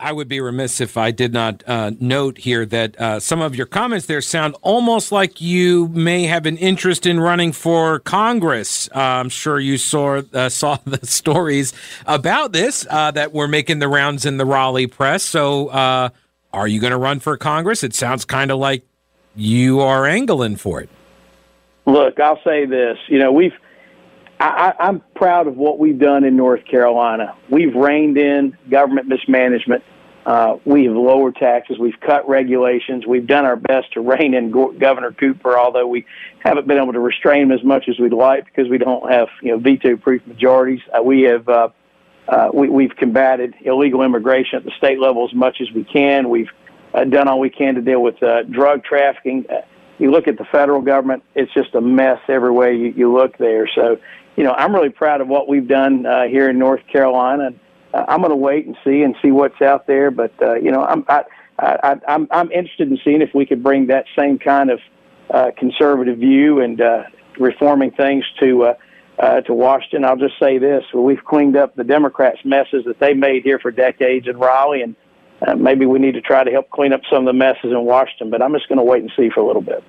I would be remiss if I did not uh, note here that uh, some of your comments there sound almost like you may have an interest in running for Congress. Uh, I'm sure you saw uh, saw the stories about this uh, that were making the rounds in the Raleigh press. So, uh, are you going to run for Congress? It sounds kind of like you are angling for it. Look, I'll say this. You know, we've I, I'm proud of what we've done in North Carolina. We've reined in government mismanagement. Uh, we have lowered taxes. We've cut regulations. We've done our best to rein in Go- Governor Cooper, although we haven't been able to restrain him as much as we'd like because we don't have you know veto-proof majorities. Uh, we have uh, uh, we, we've combated illegal immigration at the state level as much as we can. We've uh, done all we can to deal with uh, drug trafficking. Uh, you look at the federal government; it's just a mess every way you, you look there. So you know, I'm really proud of what we've done uh, here in North Carolina. Uh, I'm going to wait and see and see what's out there. But uh, you know, I'm I, I, I'm I'm interested in seeing if we could bring that same kind of uh, conservative view and uh, reforming things to. Uh, uh, to Washington, I'll just say this: well, we've cleaned up the Democrats' messes that they made here for decades in Raleigh, and uh, maybe we need to try to help clean up some of the messes in Washington. But I'm just going to wait and see for a little bit.